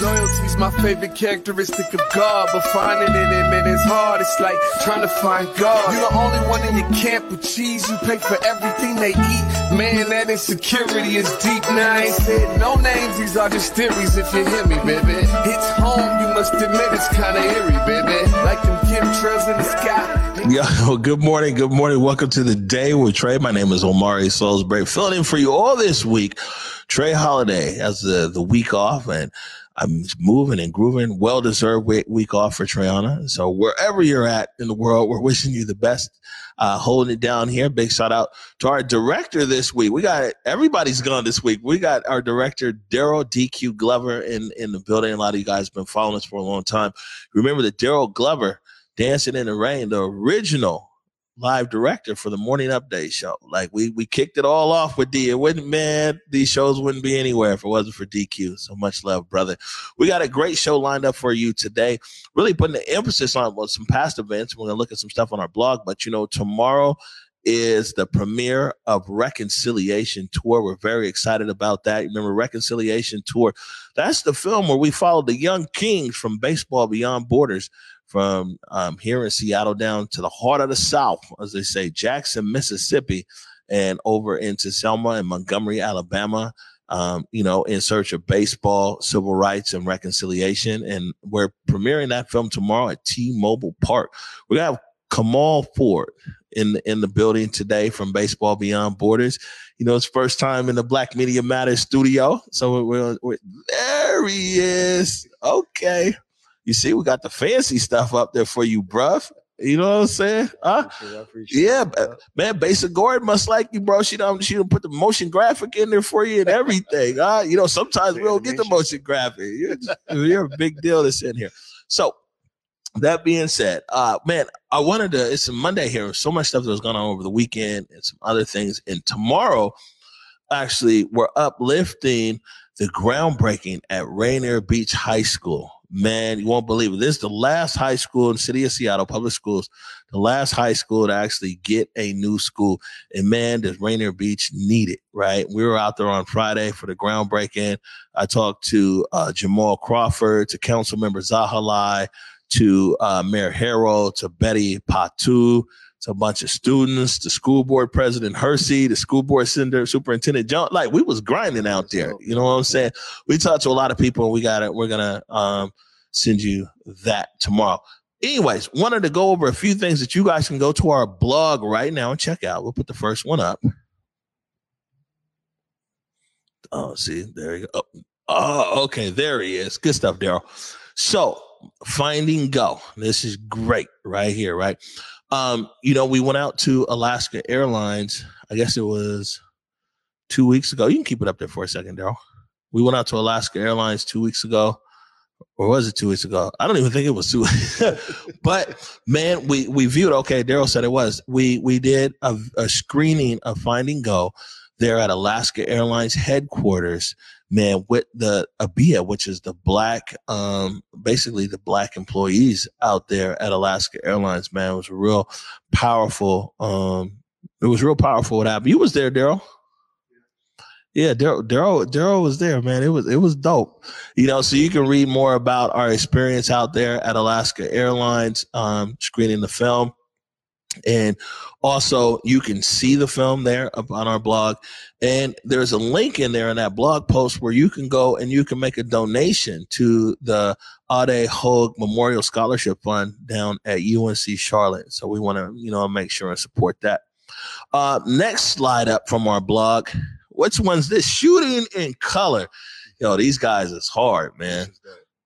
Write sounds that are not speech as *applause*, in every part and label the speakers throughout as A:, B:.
A: Loyalty's my favorite characteristic of God, but finding it in it is hard. It's like trying to find God. You're the only one in your camp with cheese. You pay for everything they eat. Man, that insecurity is deep. Now I ain't said no names. These are just theories. If you hear me, baby, it's home. You must admit it's kind of eerie, baby. Like them chemtrails in the sky.
B: Yo, *laughs* good morning. Good morning. Welcome to the day with Trey. My name is Omari Salisbury, filling in for you all this week. Trey Holiday has the, the week off and I'm moving and grooving. Well deserved week, off for Treyana. So wherever you're at in the world, we're wishing you the best. Uh, holding it down here. Big shout out to our director this week. We got everybody's gone this week. We got our director Daryl DQ Glover in in the building. A lot of you guys have been following us for a long time. Remember that Daryl Glover, Dancing in the Rain, the original live director for the morning update show. Like we we kicked it all off with D. It wouldn't man, these shows wouldn't be anywhere if it wasn't for DQ. So much love, brother. We got a great show lined up for you today. Really putting the emphasis on well, some past events. We're gonna look at some stuff on our blog, but you know, tomorrow is the premiere of Reconciliation Tour. We're very excited about that. Remember, Reconciliation Tour, that's the film where we followed the young kings from Baseball Beyond Borders from um, here in Seattle down to the heart of the South, as they say, Jackson, Mississippi, and over into Selma and Montgomery, Alabama. Um, you know, in search of baseball, civil rights, and reconciliation. And we're premiering that film tomorrow at T-Mobile Park. We're gonna have Kamal Ford in the, in the building today from Baseball Beyond Borders. You know, it's first time in the Black Media Matters studio. So we're, we're there he is. Okay. You see, we got the fancy stuff up there for you, bruv. You know what I'm saying? Huh? yeah, man. Besa Gordon must like you, bro. She don't she don't put the motion graphic in there for you and everything. *laughs* Huh? You know, sometimes we don't get the motion graphic. You're, just, you're a big deal that's in here. So that being said, uh, man, I wanted to. It's a Monday here. So much stuff that was going on over the weekend and some other things. And tomorrow, actually, we're uplifting the groundbreaking at Rainier Beach High School man, you won't believe it. This is the last high school in the city of Seattle, public schools, the last high school to actually get a new school. And man, does Rainier Beach need it, right? We were out there on Friday for the groundbreaking. I talked to uh, Jamal Crawford, to Council Member Zahilay, to uh, Mayor Harrell, to Betty Patu, to a bunch of students, the school board president Hersey, the school board center, superintendent John. Like we was grinding out there. You know what I'm saying? We talked to a lot of people and we got it. We're gonna um, send you that tomorrow. Anyways, wanted to go over a few things that you guys can go to our blog right now and check out. We'll put the first one up. Oh, see, there you go. Oh, oh okay, there he is. Good stuff, Daryl. So, finding go. This is great right here, right? Um, you know, we went out to Alaska Airlines. I guess it was two weeks ago. You can keep it up there for a second, Daryl. We went out to Alaska Airlines two weeks ago, or was it two weeks ago? I don't even think it was two. *laughs* but man, we we viewed. Okay, Daryl said it was. We we did a, a screening of Finding Go there at Alaska Airlines headquarters man, with the ABIA, which is the black, um, basically the black employees out there at Alaska Airlines, man, was real powerful. Um, it was real powerful what happened. You was there, Daryl. Yeah, Daryl, Daryl, Daryl was there, man. It was, it was dope. You know, so you can read more about our experience out there at Alaska Airlines, um, screening the film. And also, you can see the film there up on our blog. And there's a link in there in that blog post where you can go and you can make a donation to the Ade Hogue Memorial Scholarship Fund down at UNC Charlotte. So we want to, you know, make sure and support that. Uh, next slide up from our blog. Which one's this? Shooting in color. Yo, these guys is hard, man.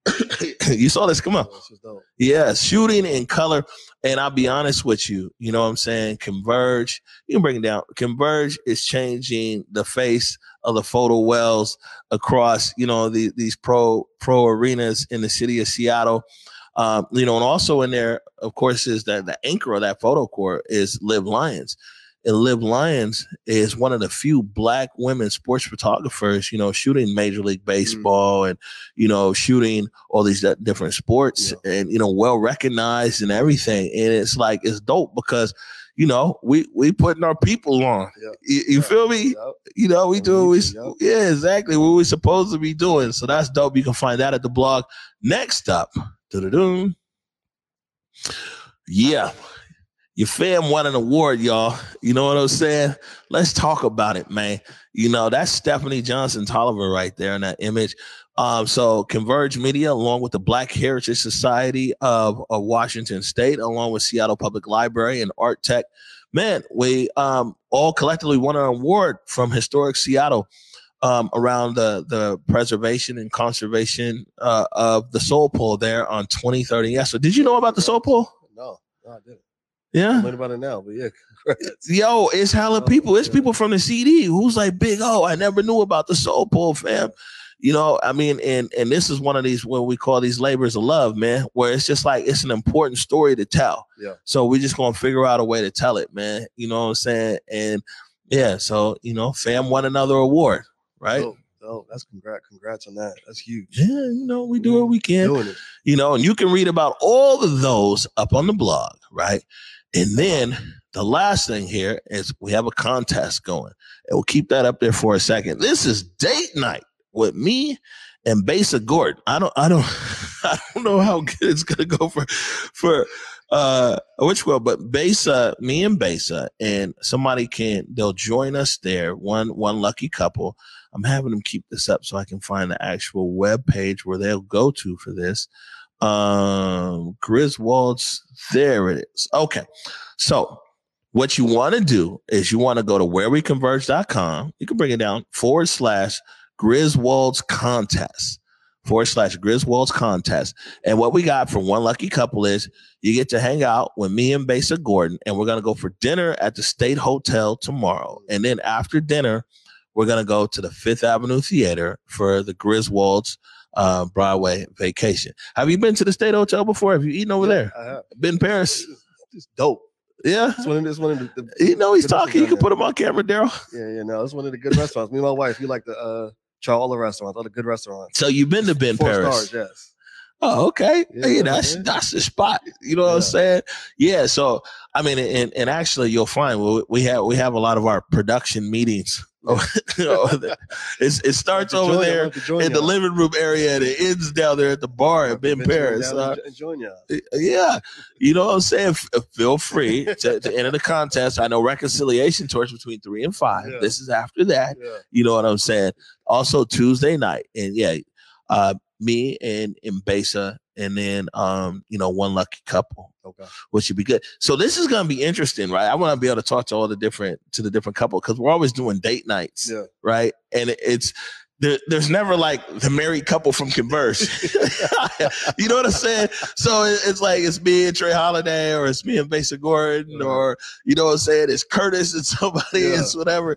B: *coughs* you saw this. Come on. Yeah, shooting in color. And I'll be honest with you. You know what I'm saying? Converge. You can bring it down. Converge is changing the face of the photo wells across, you know, the, these pro pro arenas in the city of Seattle. Um, you know, and also in there, of course, is that the anchor of that photo court is Liv Lyons and Liv Lyons is one of the few black women sports photographers, you know, shooting Major League mm. Baseball mm. and, you know, shooting all these different sports yeah. and, you know, well recognized and everything. And it's like, it's dope because, you know, we we putting our people on.
C: Yep.
B: You, you
C: Yep.
B: feel me?
C: Yep.
B: You know, we do what
C: we
B: we,
C: need to, yep.
B: yeah, exactly what we're supposed to be doing. So that's dope. You can find that at the blog. Next up, yeah, your fam won an award, y'all. You know what I'm saying? Let's talk about it, man. You know, that's Stephanie Johnson Tolliver right there in that image. Um, so Converge Media, along with the Black Heritage Society of, of Washington State, along with Seattle Public Library and Art Tech, man, we um, all collectively won an award from Historic Seattle um, around the the preservation and conservation uh, of the soul pole there on 2030. Yeah. So did you know about the soul pole?
C: No, no, I didn't.
B: Yeah.
C: I'm about it now, but yeah, congrats.
B: Yo, it's hella
C: Oh,
B: people. It's people from the CD who's like, big oh, I never knew about the soul pole, fam. You know, I mean, and and this is one of these what we call these labors of love, man, where it's just like it's an important story to tell.
C: Yeah.
B: So we just gonna figure out a way to tell it, man. You know what I'm saying? And yeah, so you know, fam won another award, right?
C: Dope, dope. That's congrats. Congrats on that. That's huge.
B: Yeah, you know, we do what we can. You know, and you can read about all of those up on the blog, right? And then the last thing here is we have a contest going, and we'll keep that up there for a second. This is date night with me and Besa Gordon. I don't, I don't, *laughs* I don't know how good it's gonna go for, for uh which one, but Besa, me and Besa, and somebody can they'll join us there. One one lucky couple. I'm having them keep this up so I can find the actual web page where they'll go to for this. Um, Griswold's, there it is. Okay. So what you want to do is you want to go to whereweconverge.com. You can bring it down forward slash Griswold's contest forward slash Griswold's contest. And what we got for one lucky couple is you get to hang out with me and Besa Gordon, and we're going to go for dinner at the State Hotel tomorrow. And then after dinner, we're going to go to the Fifth Avenue Theater for the Griswold's uh, Broadway vacation. Have you been to the State Hotel before? Have you eaten over
C: Yeah,
B: there?
C: I have.
B: Ben Paris?
C: It's, it's dope.
B: Yeah.
C: It's one of, it's one of the, the
B: You know he's talking. You can put him on camera, Daryl.
C: yeah, yeah, no, it's one of the good restaurants. Me and my wife, we like to uh try all the restaurants, all the good restaurants.
B: So you've been to Ben
C: Four
B: Paris.
C: stars, yes.
B: Oh, okay.
C: Yeah,
B: Yeah, that's
C: yeah.
B: that's the spot. You know what I'm saying? Yeah. So I mean, and and actually, you'll find we, we have we have a lot of our production meetings. *laughs* it's, it starts
C: I'll have to
B: over there
C: have to join
B: in the living room area, and it ends down there at the bar at Ben
C: have to join
B: Paris. Uh,
C: and join y'all.
B: yeah, you know what I'm saying. Feel free to, to enter the contest. I know reconciliation tours between three and five.
C: Yeah.
B: This is after that.
C: Yeah.
B: You know what I'm saying? Also Tuesday night. And yeah, uh me and and Besa and then um, you know, one lucky couple,
C: Okay.
B: which should be good. So this is gonna be interesting, right? I want to be able to talk to all the different to the different couple because we're always doing date nights,
C: Yeah.
B: right? And it- it's there, there's never like the married couple from Converge. *laughs* *laughs* you know what I'm saying? So it- it's like it's me and Trey Holiday, or it's me and Besa Gordon,
C: Uh-huh.
B: or you know what I'm saying? It's Curtis and *laughs* somebody,
C: Yeah.
B: it's whatever.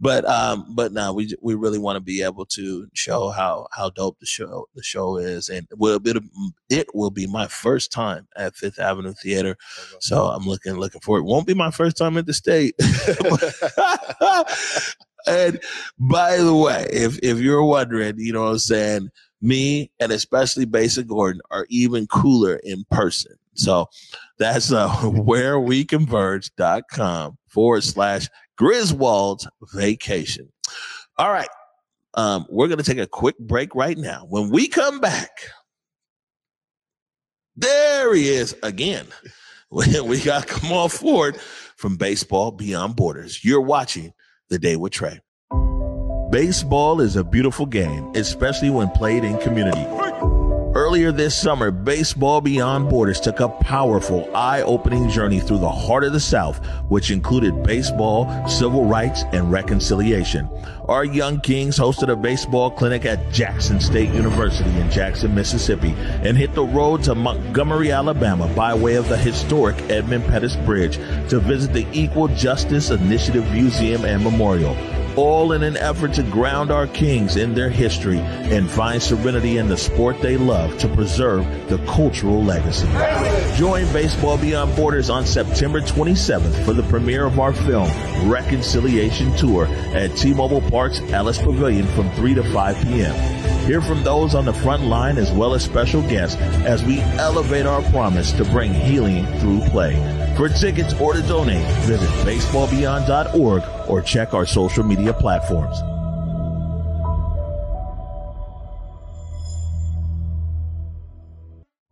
B: But um, but no, we we really want to be able to show how how dope the show the show is, and will it it will be my first time at Fifth Avenue Theater, so I'm looking looking forward. It won't be my first time at the state. *laughs* and by the way, if if you're wondering, you know what I'm saying, me and especially Besa Gordon are even cooler in person. So that's uh *laughs* whereweconverge.com forward slash Griswold's vacation. All right. Um, we're gonna take a quick break right now. When we come back, there he is again. *laughs* We got Kamal Ford from Baseball Beyond Borders. You're watching The Day with Trey. Baseball is a beautiful game, especially when played in community. Earlier this summer, Baseball Beyond Borders took a powerful, eye opening journey through the heart of the South, which included baseball, civil rights, and reconciliation. Our young kings hosted a baseball clinic at Jackson State University in Jackson, Mississippi, and hit the road to Montgomery, Alabama by way of the historic Edmund Pettus Bridge to visit the Equal Justice Initiative Museum and Memorial all in an effort to ground our kings in their history and find serenity in the sport they love to preserve the cultural legacy. Join Baseball Beyond Borders on September 27th for the premiere of our film, Reconciliation Tour, at T-Mobile Park's Ellis Pavilion from 3 to 5 p.m. Hear from those on the front line as well as special guests as we elevate our promise to bring healing through play. For tickets or to donate, visit baseballbeyond.org or check our social media platforms.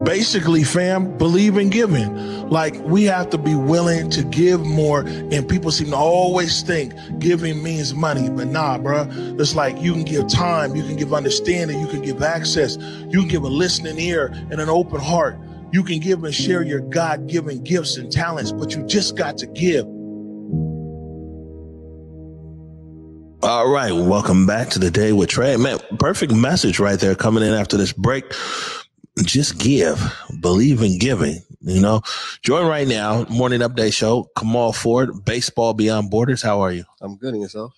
B: Basically, fam, believe in giving. Like we have to be willing to give more. And people seem to always think giving means money, but nah, bro. It's like you can give time, you can give understanding, you can give access, you can give a listening ear and an open heart. You can give and share your God given gifts and talents, but you just got to give. All right, welcome back to the day with Trey. Man, perfect message right there coming in after this break just give, believe in giving. You know, join right now, morning update show. Kamal Ford, baseball beyond borders. How are you?
C: I'm good. And yourself?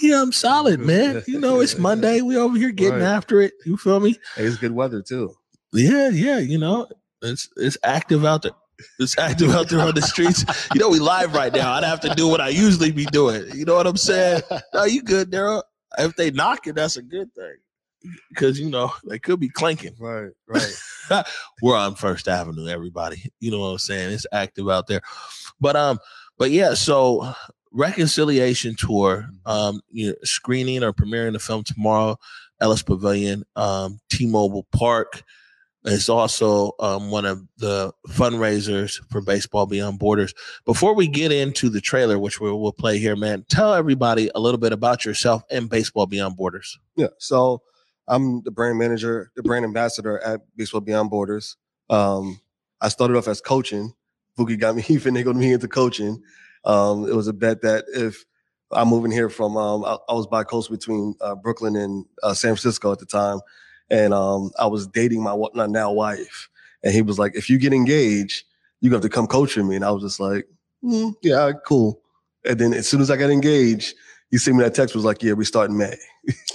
B: Yeah, I'm solid, man. You know, it's Monday. We over here getting right. after it. You feel me?
C: Hey, it's good weather too.
B: Yeah, yeah. You know, it's it's active out there. It's active out there on the streets. You know, we live right now. I'd have to do what I usually be doing. You know what I'm saying? *laughs* No, you good, Daryl. If they knock it, that's a good thing because you know they could be clanking.
C: Right, *laughs* right.
B: We're on First Avenue, everybody. You know what I'm saying? It's active out there. But um, but yeah, so reconciliation tour, mm-hmm. um, you know, screening or premiering the film tomorrow, Ellis Pavilion, um, T-Mobile Park. It's also um, one of the fundraisers for Baseball Beyond Borders. Before we get into the trailer, which we'll, we'll play here, man, tell everybody a little bit about yourself and Baseball Beyond Borders.
C: Yeah. So I'm the brand manager, the brand ambassador at Baseball Beyond Borders. Um, I started off as coaching. Boogie got me *laughs* he finagled me into coaching. Um, it was a bet that if I'm moving here from, um, I, I, was by coast between uh, Brooklyn and uh, San Francisco at the time, and um, I was dating my now wife, and he was like, "If you get engaged, you have to come coaching me," and I was just like, mm, "Yeah, cool." And then as soon as I got engaged, you see me that text was like, yeah, we start in May.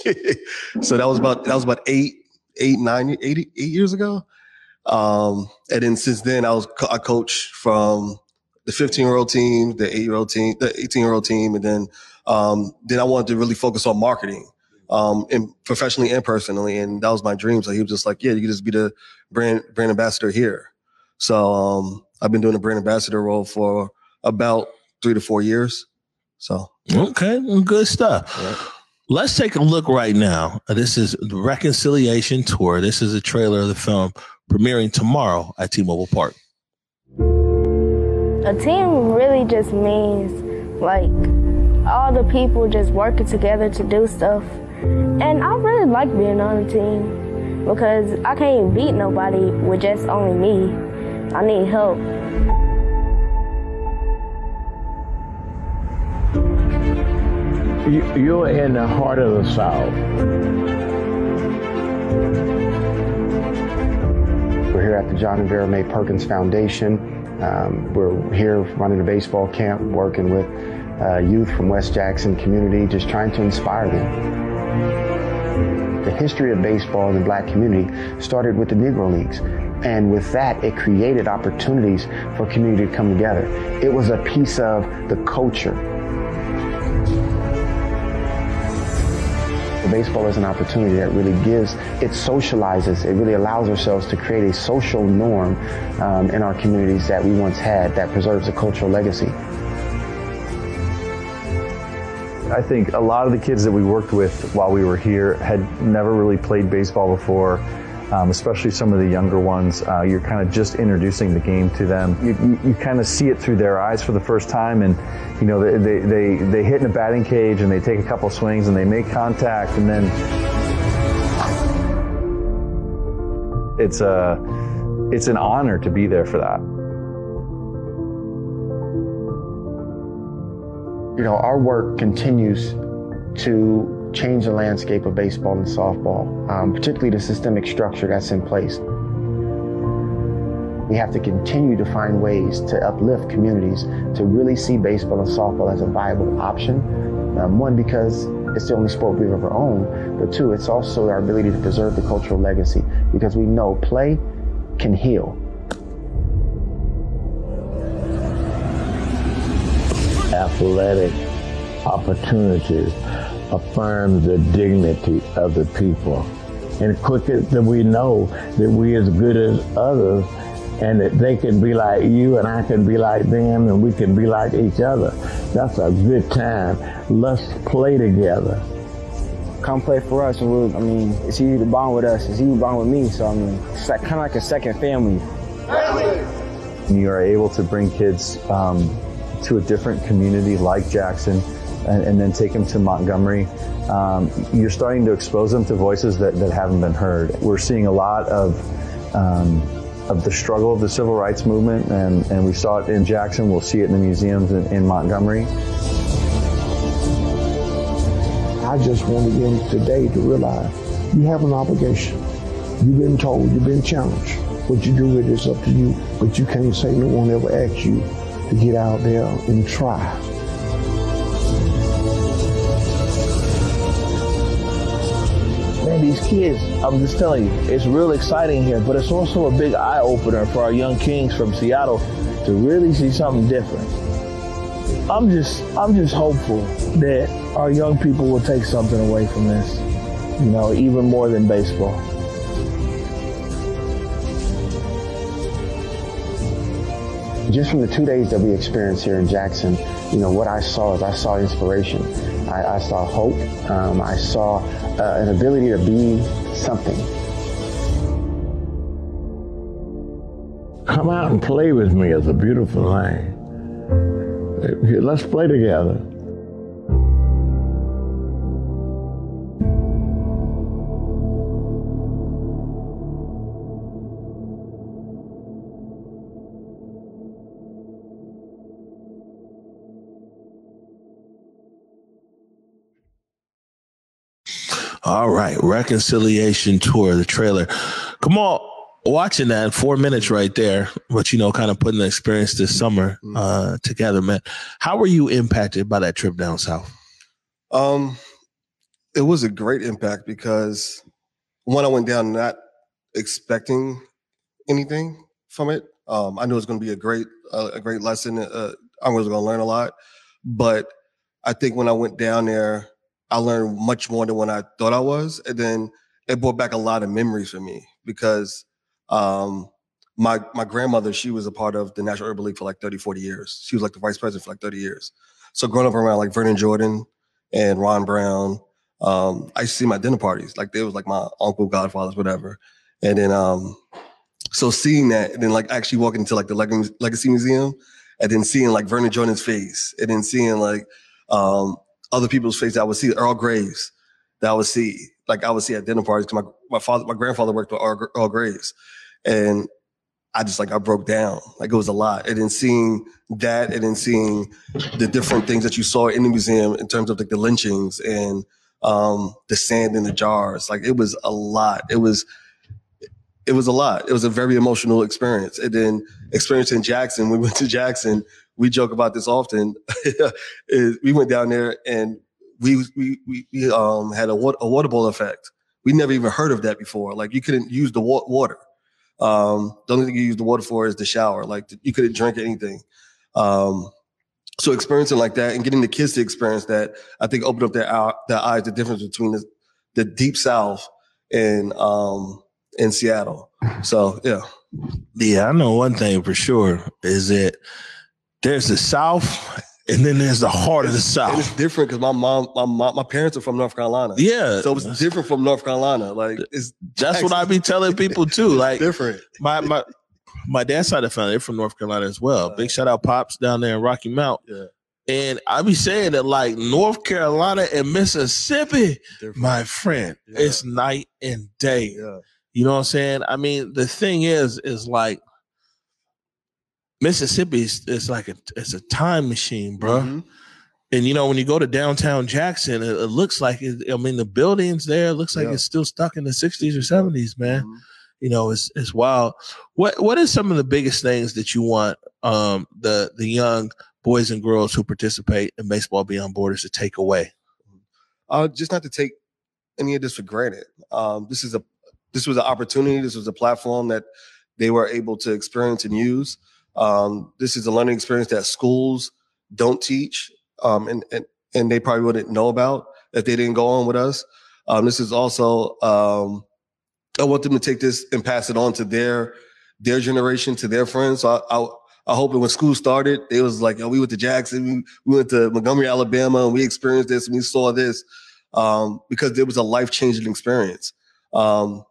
C: *laughs* so that was about that was about eight, eight, nine, eight, eight years ago. Um, and then since then, I was I coach from the 15 year old team, the eight year old team, the 18 year old team, and then um, then I wanted to really focus on marketing, um, and professionally and personally, and that was my dream. So he was just like, yeah, you could just be the brand brand ambassador here. So um, I've been doing the brand ambassador role for about three to four years. So
B: okay, good stuff. Right. Let's take a look right now. This is the Reconciliation Tour. This is a trailer of the film premiering tomorrow at T-Mobile Park.
D: A team really just means like all the people just working together to do stuff. And I really like being on a team because I can't beat nobody with just only me. I need help.
E: You're in the heart of the South.
F: We're here at the John and Vera Mae Perkins Foundation. Um, we're here running a baseball camp, working with uh, youth from West Jackson community, just trying to inspire them. The history of baseball in the black community started with the Negro Leagues. And with that, it created opportunities for community to come together. It was a piece of the culture baseball is an opportunity that really gives, it socializes, it really allows ourselves to create a social norm um, in our communities that we once had that preserves a cultural legacy.
G: I think a lot of the kids that we worked with while we were here had never really played baseball before um, especially some of the younger ones. Uh, you're kind of just introducing the game to them. You, you, you kind of see it through their eyes for the first time, and you know they, they, they, they hit in a batting cage and they take a couple swings and they make contact, and then it's a it's an honor to be there for that.
F: You know, our work continues to change the landscape of baseball and softball, um, particularly the systemic structure that's in place. We have to continue to find ways to uplift communities to really see baseball and softball as a viable option. Um, one, because it's the only sport we've ever owned, but two, it's also our ability to preserve the cultural legacy because we know play can heal.
E: Athletic opportunities affirm the dignity of the people. and quicker than we know that we as good as others and that they can be like you and I can be like them and we can be like each other. That's a good time. Let's play together.
H: Come play for us and we'll, I mean, it's easy to bond with us. It's easy to bond with me. So, I mean, it's like, kind of like a second family.
G: You are able to bring kids um, to a different community like Jackson and, and then take them to Montgomery. Um, you're starting to expose them to voices that, that haven't been heard. We're seeing a lot of um, of the struggle of the civil rights movement, and, and we saw it in Jackson. We'll see it in the museums in, in Montgomery.
I: I just wanted them today to realize you have an obligation. You've been told, you've been challenged. What you do with it is up to you, but you can't say no one ever asked you to get out there and try.
J: These kids, I'm just telling you, it's real exciting here, but it's also a big eye opener for our young kings from Seattle to really see something different. I'm just, I'm just hopeful that our young people will take something away from this, you know, even more than baseball.
F: Just from the two days that we experienced here in Jackson, you know, what I saw is I saw inspiration. I, I saw hope. Um, I saw uh, an ability to be something.
E: Come out and play with me is a beautiful thing. Let's play together.
B: Reconciliation tour, the trailer. Come on, watching that four minutes right there, but you know, kind of putting the experience this summer uh, together, man. How were you impacted by that trip down south?
C: Um, it was a great impact because when I went down not expecting anything from it. Um, I knew it was going to be a great uh, a great lesson. Uh, I was going to learn a lot, but I think when I went down there, I learned much more than when I thought I was, and then it brought back a lot of memories for me because um, my my grandmother she was a part of the National Urban League for like 30, 40 years. She was like the vice president for like 30 years. So growing up around like Vernon Jordan and Ron Brown, um, I see my dinner parties. Like they was like my uncle, godfathers, whatever. And then um, so seeing that, and then like actually walking into like the Legacy Museum, and then seeing like Vernon Jordan's face, and then seeing like um, other people's faces. I would see, Earl Graves, that I would see, like I would see at dinner parties. Cause my my father, my grandfather worked with Earl, Earl Graves, and I just like I broke down. Like it was a lot. And then seeing that, and then seeing the different things that you saw in the museum in terms of like the lynchings and um, the sand in the jars. Like it was a lot. It was it was a lot. It was a very emotional experience. And then experiencing Jackson, we went to Jackson. We joke about this often. *laughs* we went down there and we we we, we um, had a, wa- a water bowl effect. We never even heard of that before. Like you couldn't use the wa- water. Um, the only thing you use the water for is the shower. Like you couldn't drink anything. Um, so experiencing like that and getting the kids to experience that, I think opened up their their eyes the difference between the, the deep south and um in Seattle. So yeah.
B: Yeah, I know one thing for sure is that there's the South and then there's the heart of the
C: And
B: South.
C: it's different because my mom, my mom, my parents are from North Carolina.
B: Yeah.
C: So it's different from North Carolina. Like it's
B: That's what I be telling people too. Like
C: different.
B: my my my dad's side of the family, they're from North Carolina as well. Big shout out Pops down there in Rocky Mount.
C: Yeah.
B: And I be saying that like North Carolina and Mississippi,
C: Different.
B: my friend,
C: Yeah.
B: it's night and day.
C: Yeah.
B: You know what I'm saying? I mean, the thing is, is like Mississippi is, is like a it's a time machine, bro.
C: Mhm.
B: And you know, when you go to downtown Jackson, it, it looks like it, I mean, the buildings there it looks like
C: Yeah.
B: it's still stuck in the 60s or 70s, man.
C: Mhm.
B: You know, it's it's wild. What what is some of the biggest things that you want um the the young boys and girls who participate in baseball beyond borders to take away?
C: uh, just not to take any of this for granted. Um, this is a this was an opportunity. This was a platform that they were able to experience and use. Um, this is a learning experience that schools don't teach, um, and, and and they probably wouldn't know about if they didn't go on with us. Um, this is also um, I want them to take this and pass it on to their their generation, to their friends. So I, I I hope that when school started, it was like, oh, we went to Jackson, we, we went to Montgomery, Alabama, and we experienced this and we saw this um, because it was a life changing experience. Um,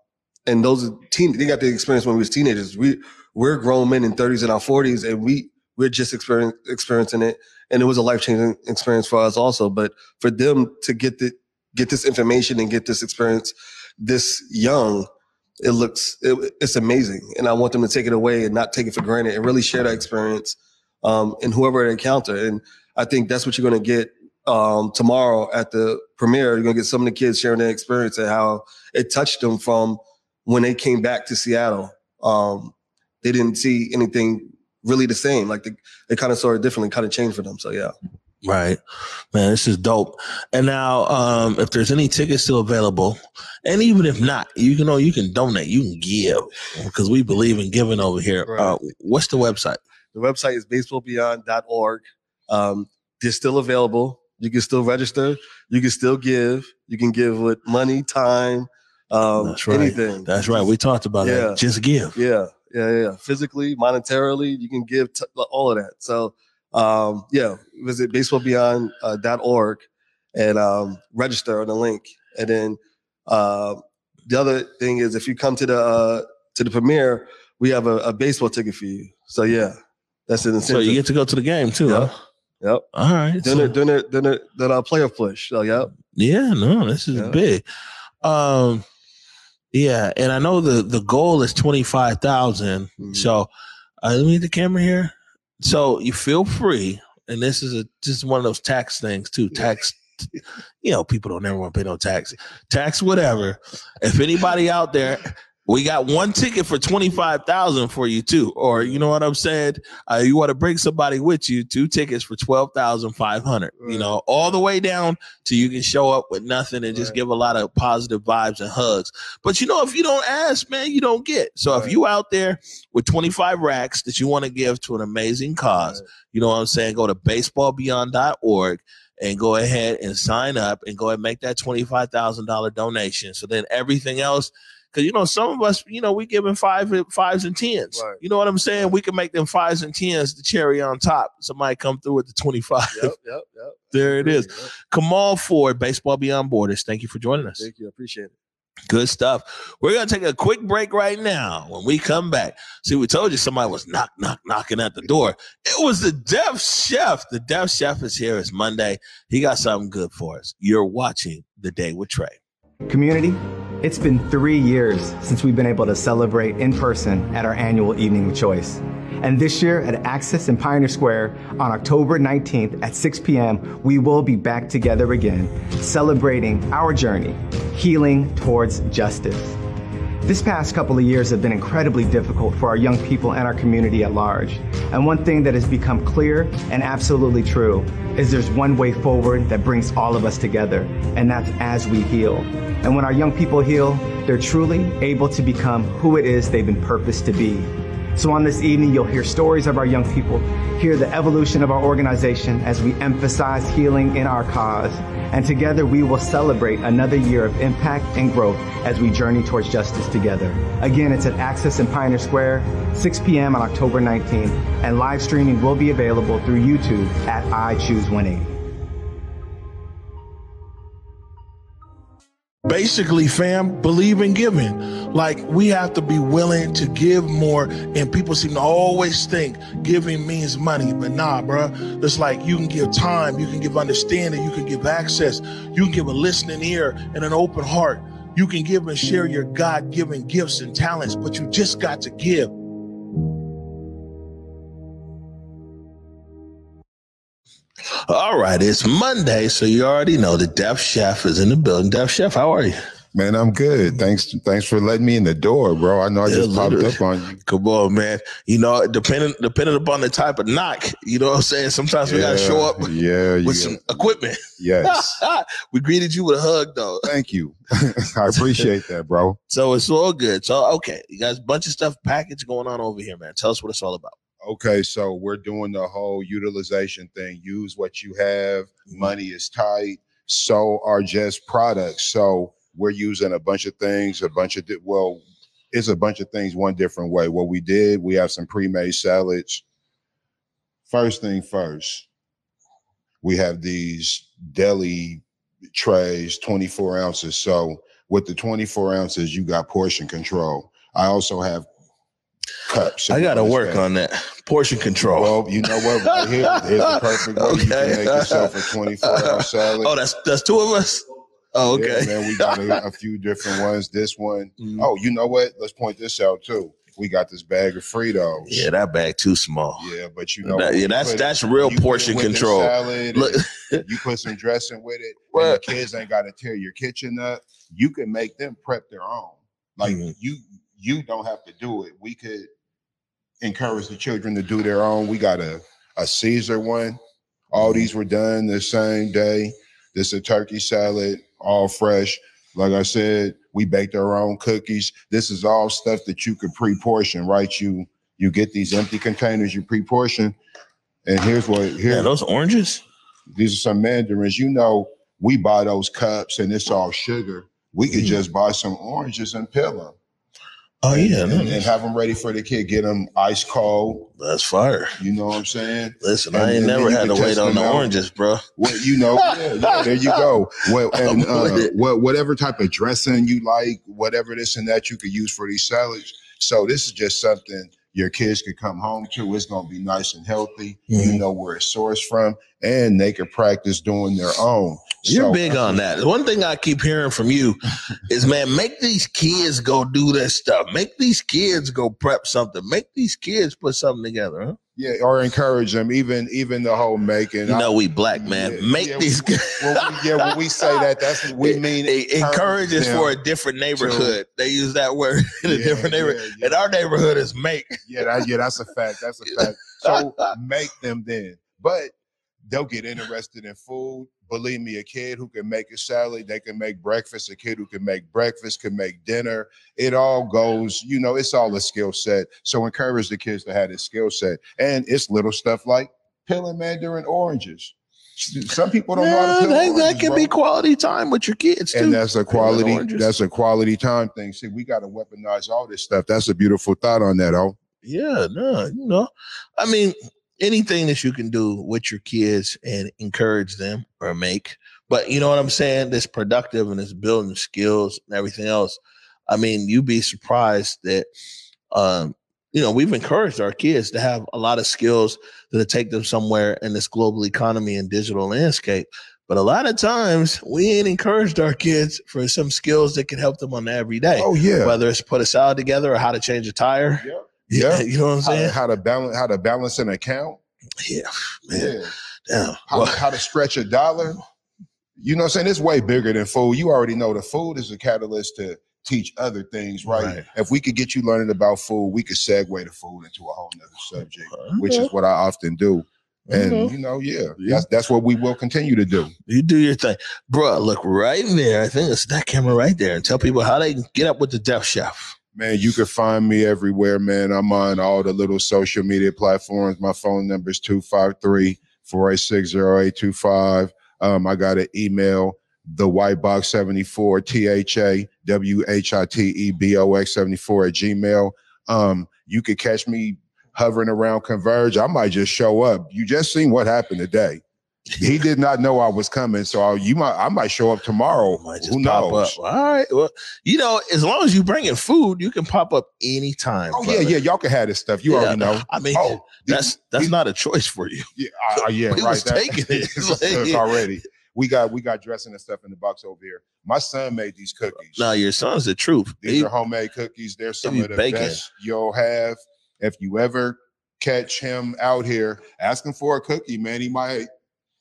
C: and those teen, they got the experience when we was teenagers. We we're grown men in 30s and our 40s, and we we're just experiencing it, and it was a life changing experience for us also. But for them to get the get this information and get this experience this young it looks it, it's amazing. And i want them to take it away and not take it for granted and really share that experience um, and whoever they encounter. And i think that's what you're going to get um, tomorrow at the premiere. You're going to get some of the kids sharing their experience and how it touched them from when they came back to seattle um, they didn't see anything really the same like they, they kind of saw it differently kind of changed for them so yeah
B: Right. Man, this is dope. And now, um, if there's any tickets still available, and even if not, you can know you can donate, you can give because we believe in giving over here.
C: Right.
B: Uh, what's the website?
C: The website is baseballbeyond.org. Um, they're still available. You can still register. You can still give. You can give with money, time, um,
B: That's right.
C: anything.
B: That's right. We talked about
C: Yeah.
B: that. Just give.
C: Yeah, yeah, yeah. Physically, monetarily, you can give t- all of that. So, um, yeah, visit baseballbeyond.org uh, dot org and um, register on the link. And then uh, the other thing is, if you come to the uh, to the premiere, we have a, a baseball ticket for you. So yeah, that's an incentive.
B: So you get to go to the game too,
C: Yep.
B: huh?
C: Yep.
B: All right.
C: Then
B: so-
C: it, then it, then then our playoff push. So yep.
B: Yeah, no, this is
C: Yeah.
B: big. Um, yeah, and I know the the goal is twenty five
C: Mhm.
B: So uh, let me get the camera here. So you feel free, and this is a just one of those tax things too. Tax, you know, people don't ever want to pay no tax. Tax whatever. If anybody out there, we got one ticket for twenty five thousand for you too, or you know what I'm saying. Uh, you want to bring somebody with you, two tickets for twelve thousand five hundred. You know, all the way down to you can show up with nothing and just give a lot of positive vibes and hugs. But you know, if you don't ask, man, you don't get. So if you out there with 25 racks that you want to give to an amazing cause,
C: Right.
B: you know what I'm saying? Go to baseballbeyond.org and go ahead and sign up and go ahead and make that $25,000 donation. So then everything else, because you know, some of us, you know, we giving five fives and tens.
C: Right.
B: You know what I'm saying? We can make them fives and tens the cherry on top. Somebody come through with the 25.
C: Yep. Yep. Yep. *laughs*
B: There it is.
C: Yep.
B: Kamal Ford, Baseball Beyond Borders. Thank you for joining us.
C: Thank you. I appreciate it.
B: Good stuff. We're gonna take a quick break right now. When we come back, see, we told you somebody was knock, knock, knocking at the door. It was the Deaf Chef. The Deaf Chef is here. It's Monday. He got something good for us. You're watching the Day with Trey.
K: Community, it's been three years since we've been able to celebrate in person at our annual Evening of Choice. And this year at Axis in Pioneer Square on October 19th at 6 p.m., we will be back together again, celebrating our journey, healing towards justice. This past couple of years have been incredibly difficult for our young people and our community at large. And one thing that has become clear and absolutely true is there's one way forward that brings all of us together, and that's as we heal. And when our young people heal, they're truly able to become who it is they've been purposed to be. So on this evening, you'll hear stories of our young people, hear the evolution of our organization as we emphasize healing in our cause. And together we will celebrate another year of impact and growth as we journey towards justice together. Again, it's at Axis in Pioneer Square, 6 p.m. on October 19th, and live streaming will be available through YouTube at I Choose 180.
B: Basically, fam, believe in giving. Like we have to be willing to give more, and people seem to always think giving means money, but nah, bruh. It's like you can give time, you can give understanding, you can give access, you can give a listening ear and an open heart. You can give and share your God-given gifts and talents, but you just got to give. All right, it's Monday, so you already know the Deaf Chef is in the building. Deaf Chef, how are you?
L: Man, I'm good. Thanks, thanks for letting me in the door, bro. I know I
B: Yeah,
L: just popped up on you.
B: Come on, man. You know, depending depending upon the type of knock, you know what I'm saying? Sometimes we gotta show up
L: Yeah,
B: with
L: yeah.
B: some equipment.
L: Yes. *laughs*
B: we greeted you with a hug though.
L: Thank you. *laughs* I appreciate that, bro.
B: So it's all good. So okay, you guys bunch of stuff package going on over here, man. Tell us what it's all about.
L: Okay, so we're doing the whole utilization thing. Use what you have. Mm-hmm. Money is tight. So are just products. So we're using a bunch of things, a bunch of di- well, it's a bunch of things one different way. What we did, we have some pre-made salads. First thing first, we have these deli trays, 24 ounces. So with the 24 ounces, you got portion control. I also have
B: I got to work on that portion control.
L: Well, you know what? Right here, here's the *laughs* perfect way you can make yourself a 24 *laughs* ounce salad.
B: Oh, that's that's two of us. Oh, okay.
L: Yeah, man, we got a, *laughs* a few different ones. This one, oh, you know what? Let's point this out too. We got this bag of Fritos.
B: Yeah, that bag too small.
L: Yeah, but you know,
B: That- yeah,
L: you
B: that's that's real portion control. Look,
L: you put some dressing with it, and the kids ain't got to tear your kitchen up. You can make them prep their own. Like
B: Mm-hmm.
L: you, you don't have to do it. We could encourage the children to do their own. We got a a Caesar one. All
B: Mm-hmm.
L: these were done the same day. This a turkey salad, all fresh. Like I said, we baked our own cookies. This is all stuff that you could pre-portion, right? You you get these empty containers, you pre-portion, and here's what here.
B: Yeah, those oranges.
L: These are some mandarins. You know, we buy those cups and it's all sugar. We could just buy some oranges and peel them.
B: Oh yeah,
L: and, and, and have them ready for the kid. Get them ice cold.
B: That's fire.
L: You know what I'm saying?
B: Listen,
L: And-
B: I ain't never had to wait on the
L: out.
B: oranges, bro.
L: Well, you know, yeah, yeah, *laughs* there you go. Well, and uh, what, whatever type of dressing you like, whatever this and that you could use for these salads. So this is just something your kids could come home to. It's gonna be nice and healthy.
B: Mm-hmm.
L: You know where it's sourced from, and they could practice doing their own.
B: You're
L: So-
B: big on that. One thing I keep hearing from you is, man, make these kids go do this stuff. Make these kids go prep something. Make these kids put something together. Huh?
L: Yeah, or encourage them. Even even the whole making.
B: You know, we black man. make
L: yeah,
B: these.
L: Well, we, yeah, when we say that, that's what we *laughs* mean.
B: encourage is
L: them
B: for a different neighborhood. They use that word *laughs* in a
L: Yeah,
B: different neighborhood. And our neighborhood is make.
L: Yeah, that, yeah, that's a fact. That's a fact. *laughs* So make them then, but they'll get interested in food. Believe me, a kid who can make a salad, they can make breakfast. A kid who can make breakfast can make dinner. It all goes, you know, it's all a skill set. So encourage the kids to have this skill set, and it's little stuff like peeling mandarin oranges. Some people don't know how to peel
B: that, that can
L: bro.
B: be quality time with your kids too.
L: And that's a quality.
B: oranges.
L: That's a quality time thing. See, we got to weaponize all this stuff. That's a beautiful thought on that. Oh,
B: Yeah, no, you know, I mean, anything that you can do with your kids and encourage them or make, but you know what I'm saying? That's productive and it's building skills and everything else. I mean, you'd be surprised that, um, you know, we've encouraged our kids to have a lot of skills that take them somewhere in this global economy and digital landscape. But a lot of times we ain't encouraged our kids for some skills that can help them on the everyday.
L: Oh, yeah.
B: Whether it's put a salad together or how to change a tire.
L: Yeah. *laughs*
B: You know what I'm
L: How
B: saying?
L: How to, balance? How to balance an account?
B: Yeah,
L: Yeah.
B: Damn.
L: How, how to stretch a dollar? You know what I'm saying? It's way bigger than food. You already know the food is a catalyst to teach other things, right?
B: Right.
L: If we could get you learning about food, we could segue the food into a whole nother subject, which is what I often do. And
B: Mhm.
L: you know, yeah, that's that's what we will continue to do.
B: You do your thing, bro. Look right there. I think it's that camera right there, and tell people how they can get up with the Deaf Chef.
L: Man, you can find me everywhere, man. I'm on all the little social media platforms. My phone number is 253 486 0825. Um, I got an email, the white box 74, T H A W H I T E B O X 74 at Gmail. Um, you could catch me hovering around Converge. I might just show up. You just seen what happened today. He did not know I was coming, so you might I might show up tomorrow. *laughs* Who knows?
B: All right. Well, you know, as long as you bring in food, you can pop up anytime.
L: Oh yeah, yeah, y'all can have this stuff. You
B: Yeah,
L: already know.
B: I mean,
L: oh,
B: that's that's not a choice for you.
L: Yeah, uh, yeah, *laughs*
B: We
L: right.
B: was taking it. *laughs* Like-
L: already. We got we got dressing and stuff in the box over here. My son made these cookies.
B: No, your son's the truth.
L: These
B: He-
L: are homemade cookies. They're some of the
B: baking.
L: best you'll have. If you ever catch him out here asking for a cookie, man, he might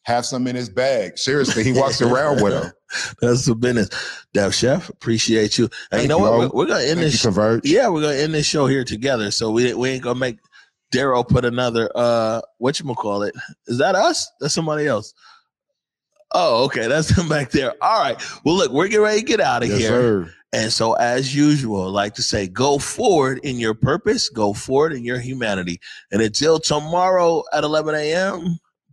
L: have some in his bag. Seriously, he walks around with them. *laughs*
B: That's the business. Deaf Chef, appreciate you. And you know what? We're, we're gonna end
L: Thank
B: this.
L: you, Converge.
B: Yeah, we're gonna end this show here together. So we we ain't gonna make Daryl put another uh what you call it? Is that us? That's somebody else. Oh, okay. That's him back there. All right. Well, look, we're getting ready to get out of
L: Yes,
B: here.
L: sir.
B: And so, as usual, I like to say, go forward in your purpose, go forward in your humanity. And until tomorrow at 11 a.m.,